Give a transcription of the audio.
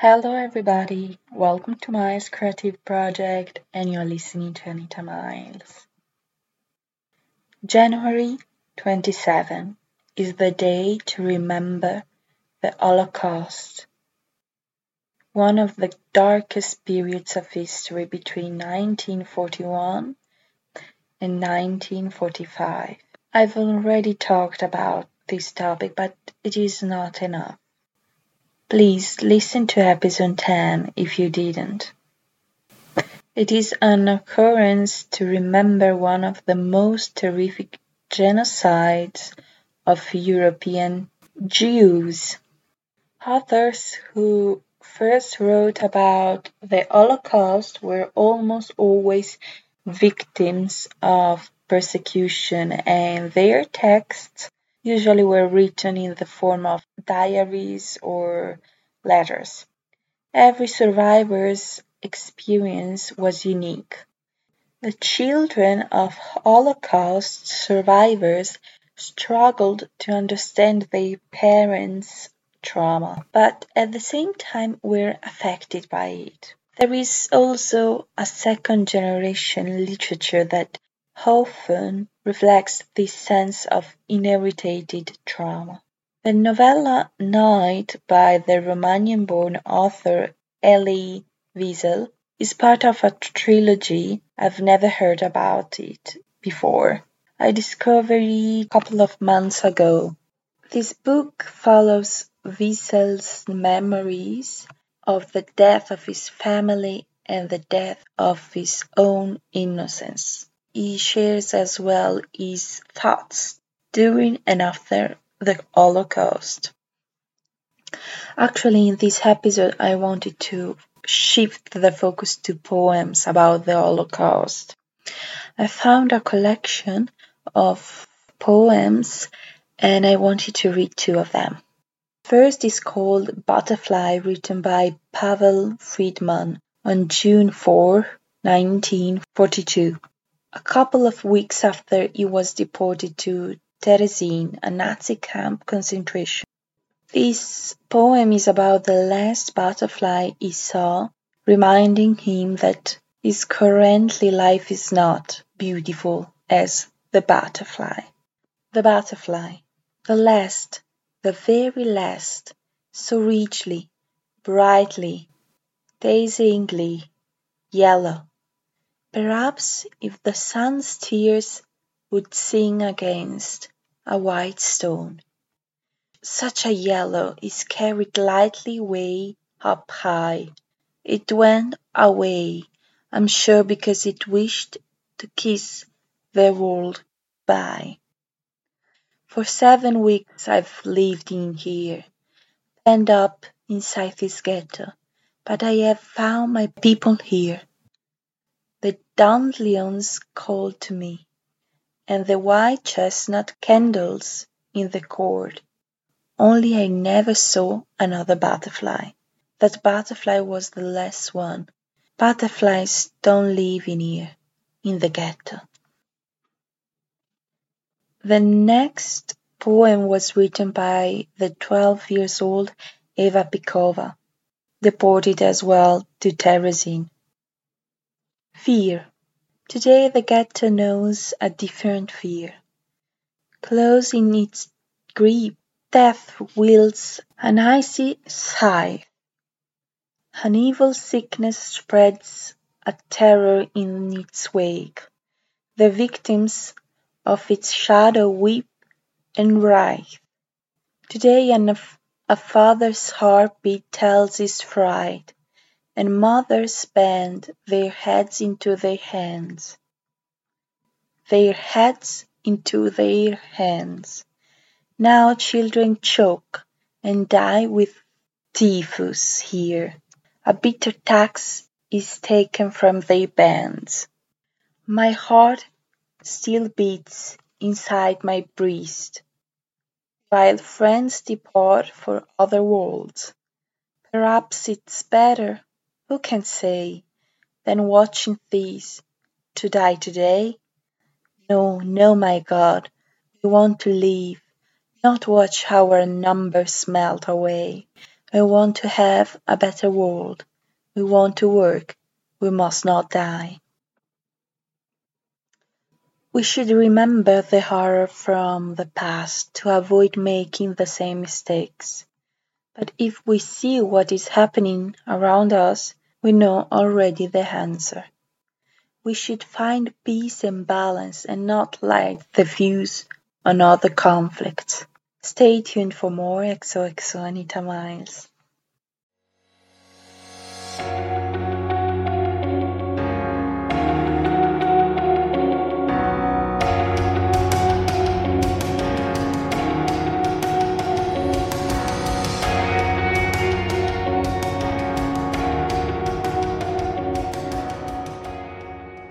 Hello, everybody. Welcome to my creative project, and you're listening to Anita Miles. January 27 is the day to remember the Holocaust, one of the darkest periods of history between 1941 and 1945. I've already talked about this topic, but it is not enough. Please listen to episode 10 if you didn't. It is an occurrence to remember one of the most terrific genocides of European Jews. Authors who first wrote about the Holocaust were almost always victims of persecution, and their texts usually were written in the form of diaries or letters. Every survivor's experience was unique. The children of Holocaust survivors struggled to understand their parents' trauma, but at the same time were affected by it. There is also a second generation literature that often reflects this sense of inherited trauma. The novella Night by the Romanian-born author Elie Wiesel is part of a trilogy I've never heard about it before. I discovered it a couple of months ago. This book follows Wiesel's memories of the death of his family and the death of his own innocence. He shares as well his thoughts during and after the Holocaust. Actually, in this episode, I wanted to shift the focus to poems about the Holocaust. I found a collection of poems and I wanted to read two of them. First is called Butterfly, written by Pavel Friedman on June 4, 1942. A couple of weeks after he was deported to Terezin, a Nazi camp concentration. This poem is about the last butterfly he saw, reminding him that his currently life is not beautiful as the butterfly. The butterfly, the last, the very last, so richly, brightly, dazzlingly yellow. Perhaps if the sun's tears would sing against a white stone. Such a yellow is carried lightly way up high. It went away, I'm sure because it wished to kiss the world by. For seven weeks I've lived in here, penned up inside this ghetto, but I have found my people here. The dandelions called to me and the white chestnut candles in the court. Only I never saw another butterfly. That butterfly was the last one. Butterflies don't live in here, in the ghetto. The next poem was written by the 12 years old Eva Pikova, deported as well to Terezin. Fear. Today the ghetto knows a different fear. Close in its grip, death wields an icy scythe. An evil sickness spreads a terror in its wake. The victims of its shadow weep and writhe. Today an, a father's heartbeat tells his fright and mothers bend their heads into their hands, their heads into their hands. Now children choke and die with typhus here. A bitter tax is taken from their bands. My heart still beats inside my breast, while friends depart for other worlds. Perhaps it's better who can say, than watching these to die today? No, no, my God, we want to live, not watch our numbers melt away. We want to have a better world. We want to work. We must not die. We should remember the horror from the past to avoid making the same mistakes. But if we see what is happening around us, we know already the answer. We should find peace and balance and not light the fuse on other conflicts. Stay tuned for more XOXO Anita Miles.